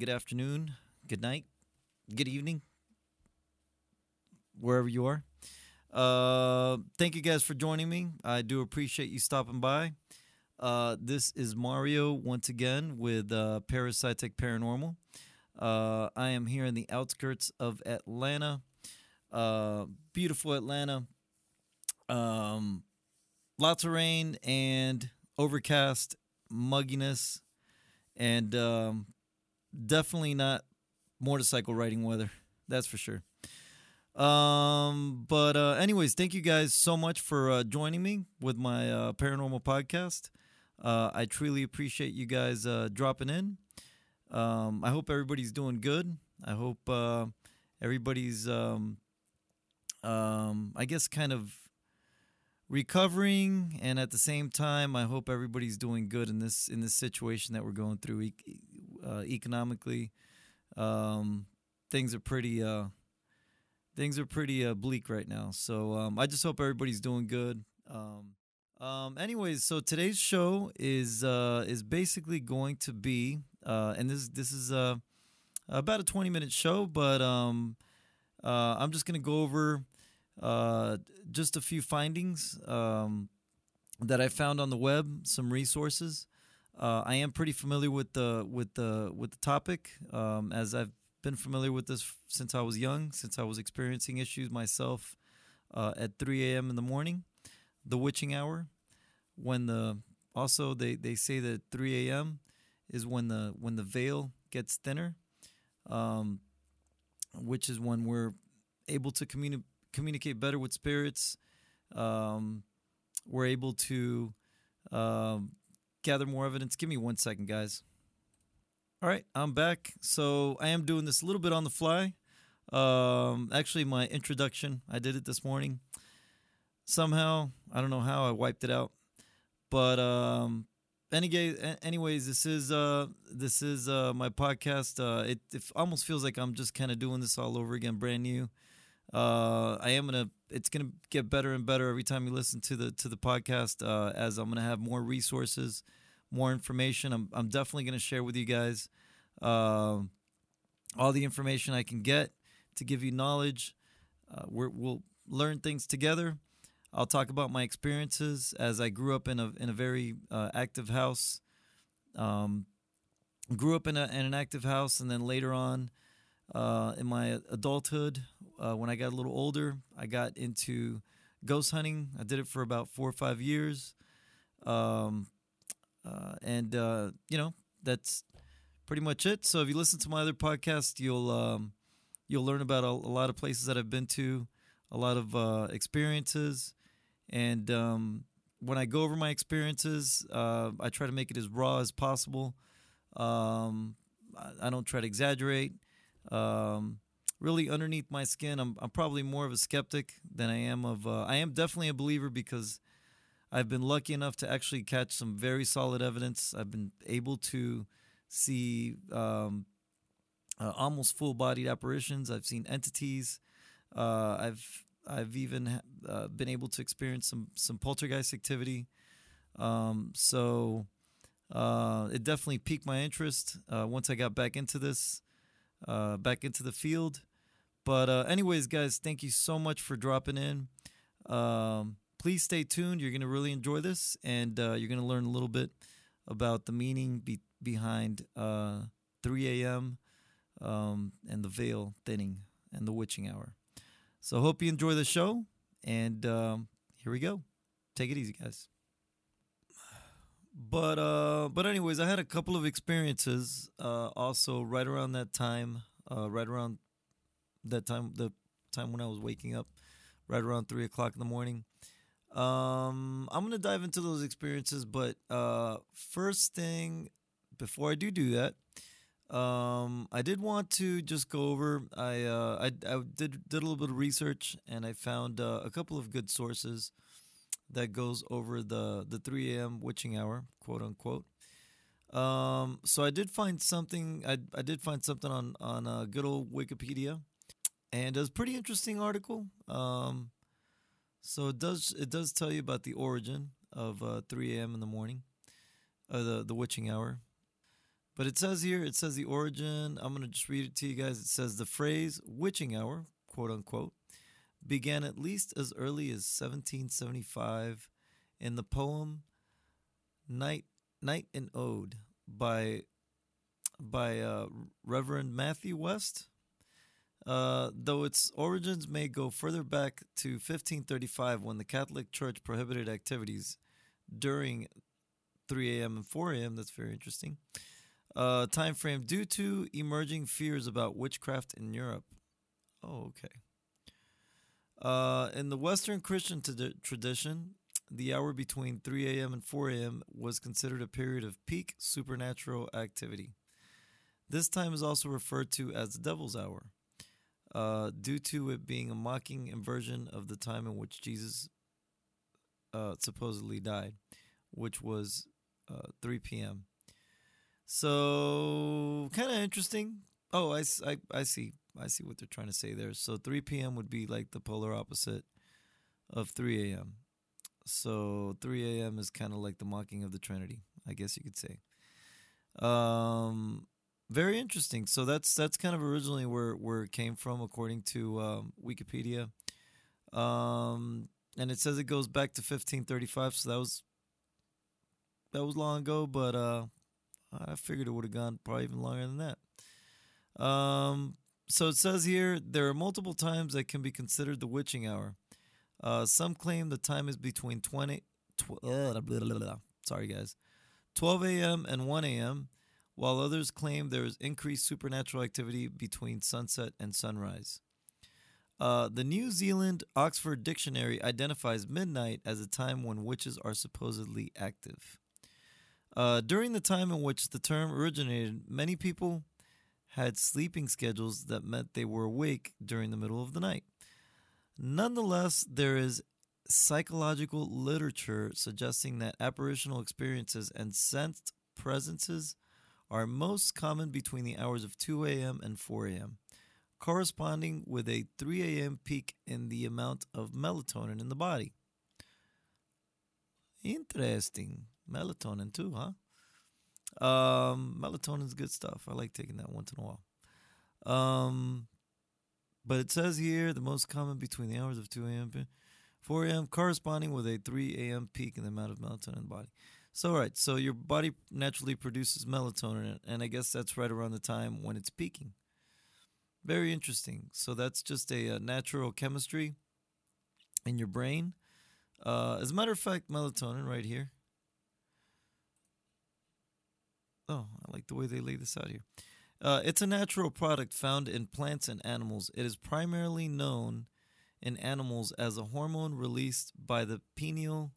Good afternoon, good night, good evening, wherever you are. Uh, thank you guys for joining me. I do appreciate you stopping by. Uh, this is Mario once again with uh, Parasitic Paranormal. Uh, I am here in the outskirts of Atlanta, uh, beautiful Atlanta. Um, lots of rain and overcast, mugginess, and um, definitely not motorcycle riding weather. That's for sure. Um, but uh, anyways, thank you guys so much for uh, joining me with my uh, paranormal podcast. Uh, I truly appreciate you guys uh, dropping in. Um, I hope everybody's doing good. I hope uh, everybody's, um, um, I guess, kind of recovering, and at the same time, I hope everybody's doing good in this in this situation that we're going through uh, economically. Um, things are pretty uh, things are pretty uh, bleak right now. So um, I just hope everybody's doing good. Um, um, anyways, so today's show is uh, is basically going to be, uh, and this this is uh, about a twenty minute show, but um, uh, I'm just gonna go over uh, just a few findings um, that I found on the web, some resources. Uh, I am pretty familiar with the with the with the topic, um, as I've been familiar with this since I was young, since I was experiencing issues myself uh, at 3 a.m. in the morning, the witching hour, when the also they, they say that 3 a.m. is when the when the veil gets thinner, um, which is when we're able to communi- communicate better with spirits. Um, we're able to um, gather more evidence. Give me one second, guys. All right, I'm back. So I am doing this a little bit on the fly. Um, actually, my introduction, I did it this morning. Somehow, I don't know how I wiped it out, but um, anyway, anyways, this is uh, this is uh, my podcast. Uh, it, it almost feels like I'm just kind of doing this all over again, brand new. Uh, I am gonna. It's gonna get better and better every time you listen to the to the podcast. Uh, as I'm gonna have more resources, more information. I'm I'm definitely gonna share with you guys uh, all the information I can get to give you knowledge. Uh, we'll learn things together. I'll talk about my experiences as I grew up in a in a very uh, active house. Um, grew up in, a, in an active house, and then later on, uh, in my adulthood, uh, when I got a little older, I got into ghost hunting. I did it for about four or five years, um, uh, and uh, you know that's pretty much it. So if you listen to my other podcast, you'll um, you'll learn about a, a, lot of places that I've been to, a lot of uh, experiences, and um, when I go over my experiences, uh, I try to make it as raw as possible. Um, I, I, don't try to exaggerate. Um, really, underneath my skin, I'm, I'm probably more of a skeptic than I am of. Uh, I am definitely a believer because I've been lucky enough to actually catch some very solid evidence. I've been able to see um, uh, almost full-bodied apparitions. I've seen entities. Uh, I've I've even uh, been able to experience some some poltergeist activity. Um, so uh, it definitely piqued my interest uh, once I got back into this, uh, back into the field. But uh, anyways, guys, thank you so much for dropping in. Um, please stay tuned. You're going to really enjoy this, and uh, you're going to learn a little bit about the meaning be- behind 3 a.m. Um, and the veil thinning and the witching hour. So hope you enjoy the show, and um, here we go. Take it easy, guys. But uh, but anyways, I had a couple of experiences uh, also right around that time, uh, right around that time, the time when I was waking up, right around three o'clock in the morning. Um, I'm gonna dive into those experiences, but uh, first thing, before I do do that, um, I did want to just go over. I uh, I, I did did a little bit of research and I found uh, a couple of good sources that goes over the the 3 a.m. witching hour, quote unquote. Um, so I did find something. I I did find something on on uh, good old Wikipedia, and it was a pretty interesting article. Um, so it does it does tell you about the origin of uh, 3 a.m. in the morning, uh, the the witching hour. But it says here, it says the origin. I'm to just read it to you guys. It says the phrase witching hour, quote unquote, began at least as early as 1775 in the poem Night, Night and Ode by, by uh, Reverend Matthew West. Uh, though its origins may go further back to 1535 when the Catholic Church prohibited activities during 3 a.m. and 4 a.m., that's very interesting uh, time frame due to emerging fears about witchcraft in Europe. Oh, okay. Uh, in the Western Christian t- tradition, the hour between 3 a.m. and 4 a.m. was considered a period of peak supernatural activity. This time is also referred to as the devil's hour, uh, due to it being a mocking inversion of the time in which Jesus uh, supposedly died, which was uh, 3 p.m. So kind of interesting. Oh, I, I, I see. I see what they're trying to say there. So 3 p.m. would be like the polar opposite of 3 a.m. So 3 a.m. is kind of like the mocking of the Trinity, I guess you could say. Um, very interesting. So that's that's kind of originally where where it came from, according to um, Wikipedia. Um, and it says it goes back to 1535. So that was that was long ago, but uh, I figured it would have gone probably even longer than that. Um, so it says here there are multiple times that can be considered the witching hour. Uh, some claim the time is between 20, tw- uh, blah, blah, blah, sorry guys, 12 a.m. and 1 a.m., while others claim there is increased supernatural activity between sunset and sunrise. Uh, the New Zealand Oxford Dictionary identifies midnight as a time when witches are supposedly active. Uh, during the time in which the term originated, many people had sleeping schedules that meant they were awake during the middle of the night. Nonetheless, there is psychological literature suggesting that apparitional experiences and sensed presences are most common between the hours of 2 a.m. and 4 a.m., corresponding with a 3 a.m. peak in the amount of melatonin in the body. Interesting melatonin too, huh? Um, melatonin's good stuff. I like taking that once in a while. Um, but it says here the most common between the hours of 2 a.m. and 4 a.m. corresponding with a 3 a.m. peak in the amount of melatonin in the body. So, right, so your body naturally produces melatonin, and I guess that's right around the time when it's peaking. Very interesting. So, that's just a, a natural chemistry in your brain. Uh, as a matter of fact, melatonin right here oh, I like the way they lay this out here. Uh, it's a natural product found in plants and animals. It is primarily known in animals as a hormone released by the pineal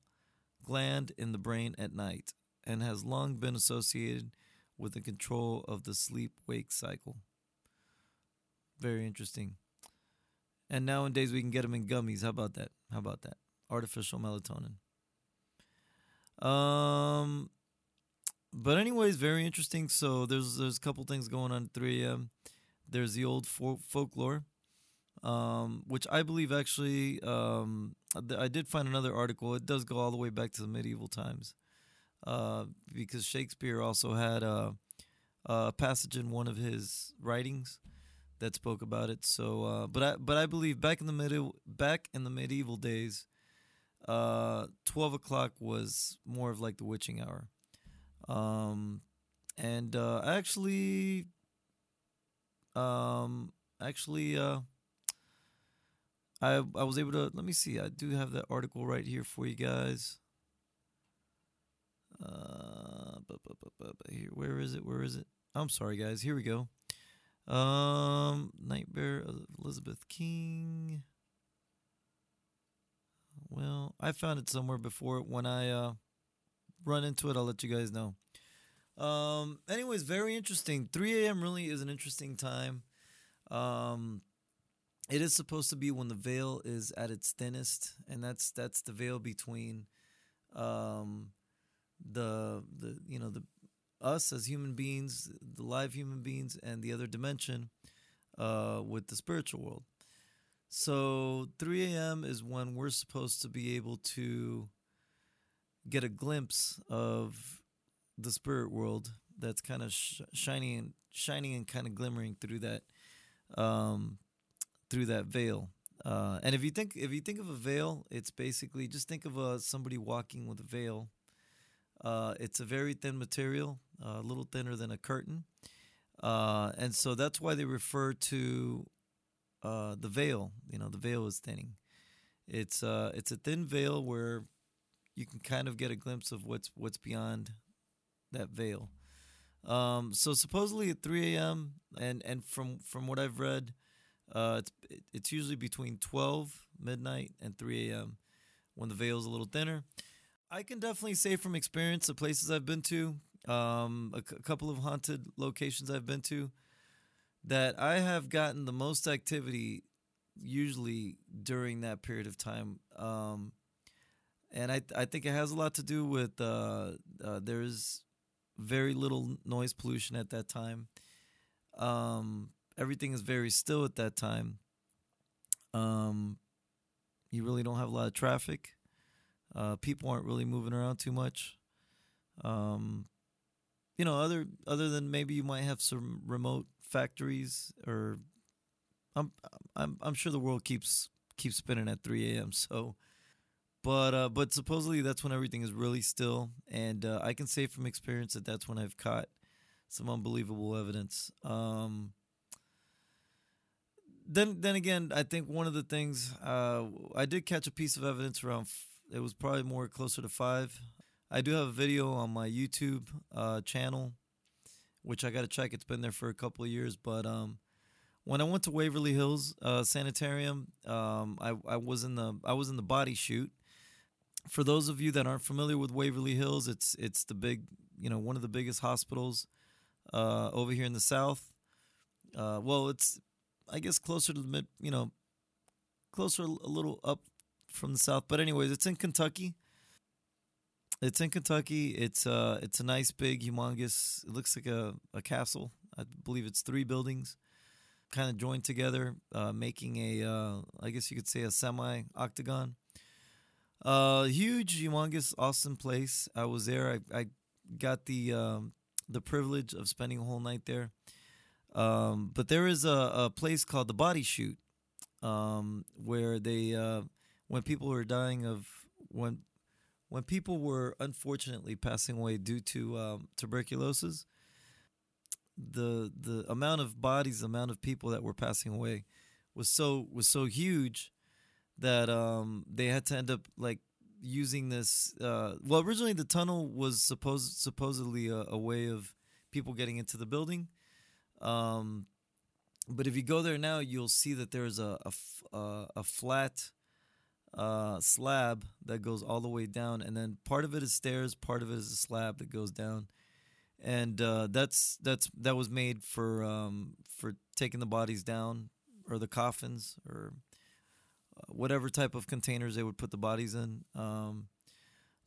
gland in the brain at night and has long been associated with the control of the sleep wake cycle. Very interesting. And nowadays we can get them in gummies. How about that? How about that? Artificial melatonin. Um, but anyways, very interesting. So there's there's a couple things going on at 3 a.m. There's the old folk- folklore, um, which I believe actually um, I did find another article. It does go all the way back to the medieval times, uh, because Shakespeare also had a, a passage in one of his writings that spoke about it. So, uh, but I but I believe back in the medieval back in the medieval days, uh, twelve o'clock was more of like the witching hour, um, and uh, actually, um, actually, uh, I I was able to let me see. I do have that article right here for you guys. Uh, bu- bu- bu- bu- bu- here, where is it? Where is it? I'm sorry, guys. Here we go. Um, Nightmare of Elizabeth King. Well, I found it somewhere before. When I uh, run into it, I'll let you guys know. Um, anyways, very interesting. 3 a.m. really is an interesting time. Um, it is supposed to be when the veil is at its thinnest, and that's that's the veil between um, the the you know the us as human beings, the live human beings, and the other dimension uh, with the spiritual world. So 3 a.m. is when we're supposed to be able to get a glimpse of the spirit world that's kind of sh- shining and shining and kind of glimmering through that um, through that veil. Uh, and if you think if you think of a veil, it's basically just think of uh, somebody walking with a veil. Uh, it's a very thin material, uh, a little thinner than a curtain, uh, and so that's why they refer to uh, the veil. You know, the veil is thinning. It's it's a thin veil where you can kind of get a glimpse of what's what's beyond that veil. Um, so supposedly at 3 a.m. and and from from what I've read, uh, it's it's usually between 12 midnight and 3 a.m. when the veil is a little thinner. I can definitely say from experience, the places I've been to, um, a, c- couple of haunted locations I've been to, that I have gotten the most activity usually during that period of time. Um, and I I think it has a lot to do with uh, uh, there's very little noise pollution at that time. Um, everything is very still at that time. Um, you really don't have a lot of traffic. Uh, people aren't really moving around too much. Um, you know, other other than maybe you might have some remote factories, or I'm I'm I'm sure the world keeps keeps spinning at 3 a.m. So, but uh, but supposedly that's when everything is really still, and uh, I can say from experience that that's when I've caught some unbelievable evidence. Um, then then again, I think one of the things uh, I did catch a piece of evidence around. f- It was probably more closer to five. I do have a video on my YouTube uh, channel, which I got to check. It's been there for a couple of years, but um, when I went to Waverly Hills uh, Sanitarium, um, I, I was in the I was in the body chute. For those of you that aren't familiar with Waverly Hills, it's it's the big you know one of the biggest hospitals uh, over here in the South. Uh, well, it's I guess closer to the mid, you know, closer a little up from the south. But anyways, it's in Kentucky. It's in Kentucky. It's uh, it's a nice, big, humongous. It looks like a, a castle. I believe it's three buildings, kind of joined together, uh, making a, uh, I guess you could say a semi octagon. Uh, huge, humongous, awesome place. I was there. I, I got the um, the privilege of spending a whole night there. Um, but there is a, a place called the Body Chute, um, where they uh, when people were dying of when when people were unfortunately passing away due to um, tuberculosis, the the amount of bodies, the amount of people that were passing away, was so was so huge that um, they had to end up like using this. Uh, well, originally the tunnel was supposed supposedly a, a way of people getting into the building. Um, but if you go there now, you'll see that there's a a, f- uh, a flat uh, slab that goes all the way down, and then part of it is stairs, part of it is a slab that goes down, and uh, that's that's that was made for um, for taking the bodies down or the coffins or whatever type of containers they would put the bodies in. Um,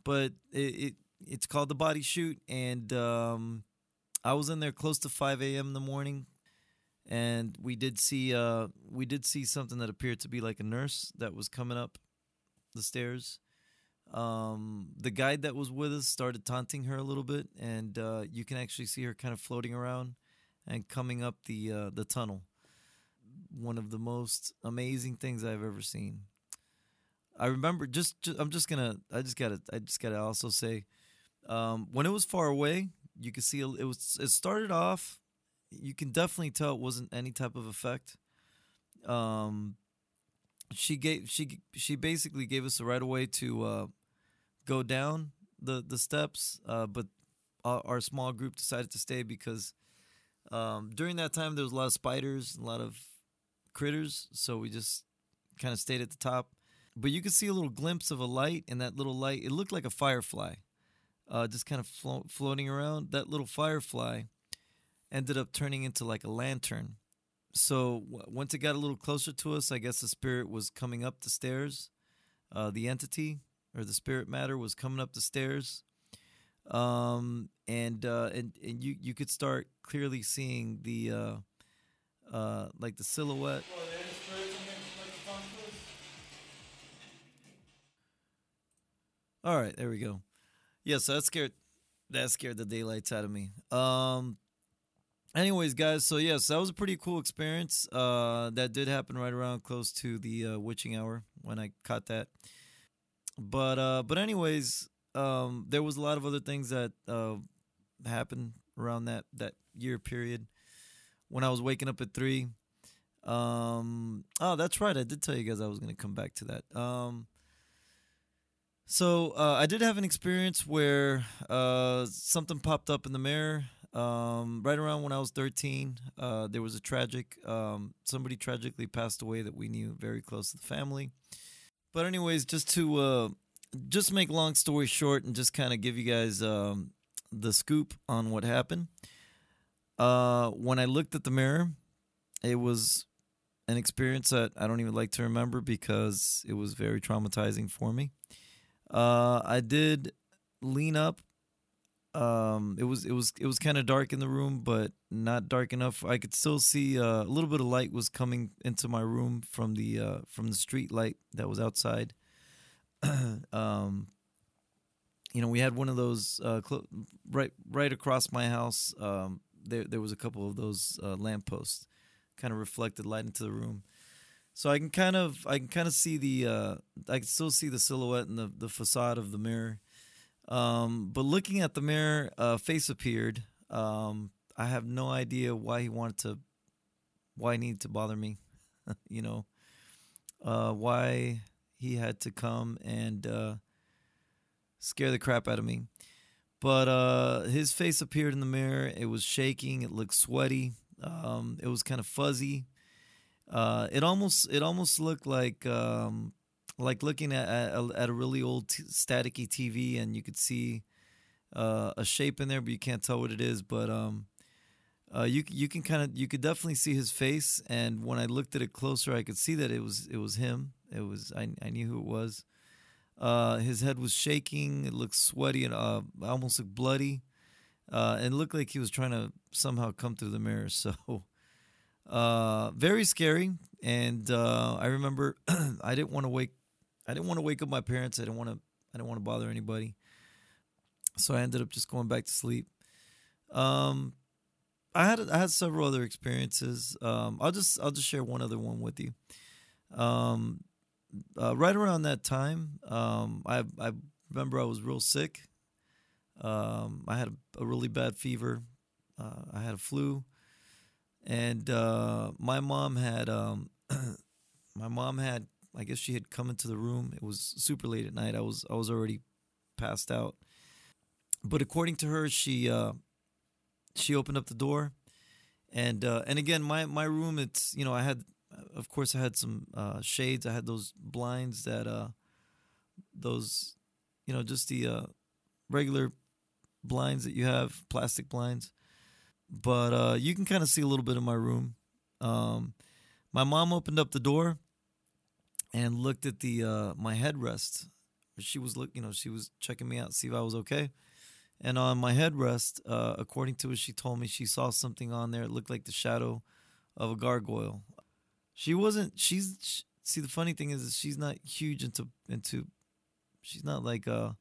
but it, it it's called the body chute, and um, I was in there close to 5 a.m. in the morning, and we did see uh, we did see something that appeared to be like a nurse that was coming up the stairs. Um, the guide that was with us started taunting her a little bit, and uh, you can actually see her kind of floating around and coming up the uh, the tunnel. One of the most amazing things I've ever seen. I remember just, just I'm just gonna I just gotta I just gotta also say um, when it was far away you could see it was it started off you can definitely tell it wasn't any type of effect um, she gave she she basically gave us the right of way to uh, go down the the steps uh, but our, our, small group decided to stay because um, during that time there was a lot of spiders a lot of critters so we just kind of stayed at the top but you could see a little glimpse of a light, and that little light, it looked like a firefly, uh, just kind of flo- floating around. That little firefly ended up turning into like a lantern. So w- once it got a little closer to us, I guess the spirit was coming up the stairs. Uh, the entity or the spirit matter was coming up the stairs, um, and uh, and and you you could start clearly seeing the uh, uh, like the silhouette. All right, there we go. Yeah, so that scared that scared the daylights out of me. Um anyways, guys, so yes, that was a pretty cool experience. Uh that did happen right around close to the uh, witching hour when I caught that. But uh but anyways, um there was a lot of other things that uh happened around that that year period when I was waking up at 3. Um oh, that's right. I did tell you guys I was going to come back to that. Um so uh, I did have an experience where uh, something popped up in the mirror um, right around when I was 13. Uh, there was a tragic, um, somebody tragically passed away that we knew very close to the family. But anyways, just to uh, just make long story short and just kind of give you guys um, the scoop on what happened. Uh, when I looked at the mirror, it was an experience that I don't even like to remember because it was very traumatizing for me. Uh, I did lean up. Um, it was it was it was kind of dark in the room, but not dark enough. I could still see uh, a little bit of light was coming into my room from the uh, from the street light that was outside. um, you know, we had one of those uh, cl- right right across my house. Um, there there was a couple of those uh, lampposts, kind of reflected light into the room. So I can kind of I can kind of see the uh, I can still see the silhouette and the, the facade of the mirror. Um, but looking at the mirror, uh, face appeared. Um, I have no idea why he wanted to, why he needed to bother me. you know, uh, why he had to come and uh, scare the crap out of me. But uh, his face appeared in the mirror. It was shaking. It looked sweaty. Um, it was kind of fuzzy. Uh, it almost it almost looked like um, like looking at at, at a really old t- staticky TV, and you could see uh, a shape in there, but you can't tell what it is. But um, uh, you you can kind of you could definitely see his face, and when I looked at it closer, I could see that it was it was him. It was I I knew who it was. Uh, his head was shaking. It looked sweaty and uh, almost looked bloody. Uh, and looked like he was trying to somehow come through the mirror. So uh, very scary. And uh, I remember I didn't want to wake, I didn't want to wake up my parents. I didn't want to, I didn't want to bother anybody. So I ended up just going back to sleep. Um, I had I had several other experiences. Um, I'll just I'll just share one other one with you. Um, uh, right around that time, um, I I remember I was real sick. Um, I had a, a really bad fever. Uh, I had a flu and uh, my mom had um, my mom had I guess she had come into the room. It was super late at night. I was I was already passed out. But according to her, she uh, she opened up the door, and uh, and again, my my room, it's you know, I had, of course, I had some uh, shades. I had those blinds that, uh, those, you know, just the uh, regular blinds that you have, plastic blinds. But uh, you can kind of see a little bit of my room. Um, my mom opened up the door and looked at the uh, my headrest. She was look, you know, she was checking me out, see if I was okay. And on my headrest, uh, according to what she told me, she saw something on there. It looked like the shadow of a gargoyle. She wasn't. She's she, see the funny thing is, she's not huge into into. She's not like a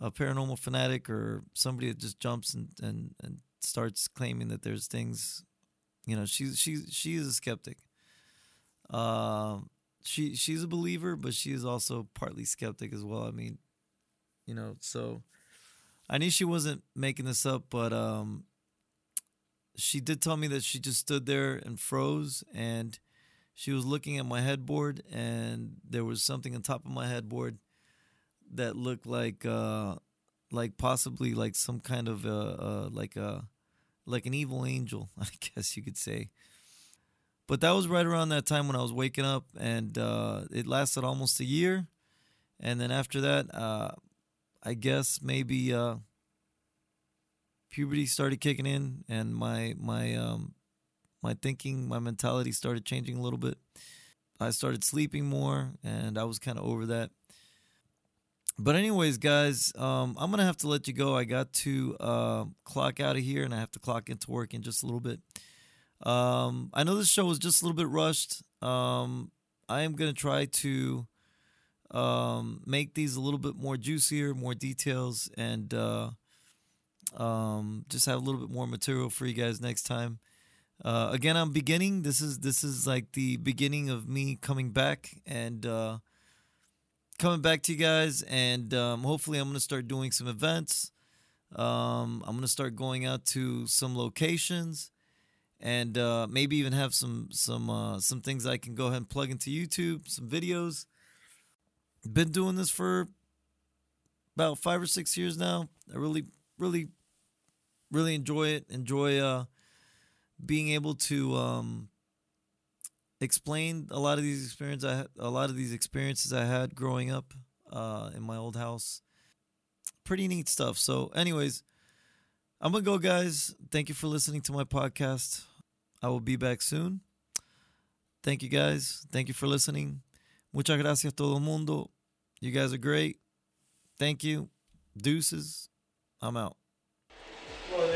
a paranormal fanatic or somebody that just jumps and and and starts claiming that there's things. You know, she's she's she is a skeptic. Um, she she's a believer, but she is also partly skeptic as well. I mean, you know, so I knew she wasn't making this up, but um, she did tell me that she just stood there and froze, and she was looking at my headboard, and there was something on top of my headboard that looked like uh, like possibly like some kind of uh, uh, like a like an evil angel, I guess you could say. But that was right around that time when I was waking up, and uh, it lasted almost a year. And then after that, uh, I guess maybe uh, puberty started kicking in, and my my um, my thinking, my mentality started changing a little bit. I started sleeping more, and I was kind of over that. But anyways, guys, um, I'm gonna have to let you go. I got to uh, clock out of here, and I have to clock into work in just a little bit. Um, I know this show was just a little bit rushed. Um, I am gonna try to um, make these a little bit more juicier, more details, and uh, um, just have a little bit more material for you guys next time. Uh, again, I'm beginning. This is this is like the beginning of me coming back and uh, coming back to you guys, and um, hopefully, I'm gonna start doing some events. Um, I'm gonna start going out to some locations, and uh, maybe even have some some uh, some things I can go ahead and plug into YouTube, some videos been doing this for about five or six years now. I really, really, really enjoy it. Enjoy uh, being able to um, explain a lot of these experiences. I had, a lot of these experiences I had growing up uh, in my old house. Pretty neat stuff. So, anyways, I'm gonna go, guys. Thank you for listening to my podcast. I will be back soon. Thank you, guys. Thank you for listening. Muchas gracias, todo mundo. You guys are great. Thank you. Deuces. I'm out. Well,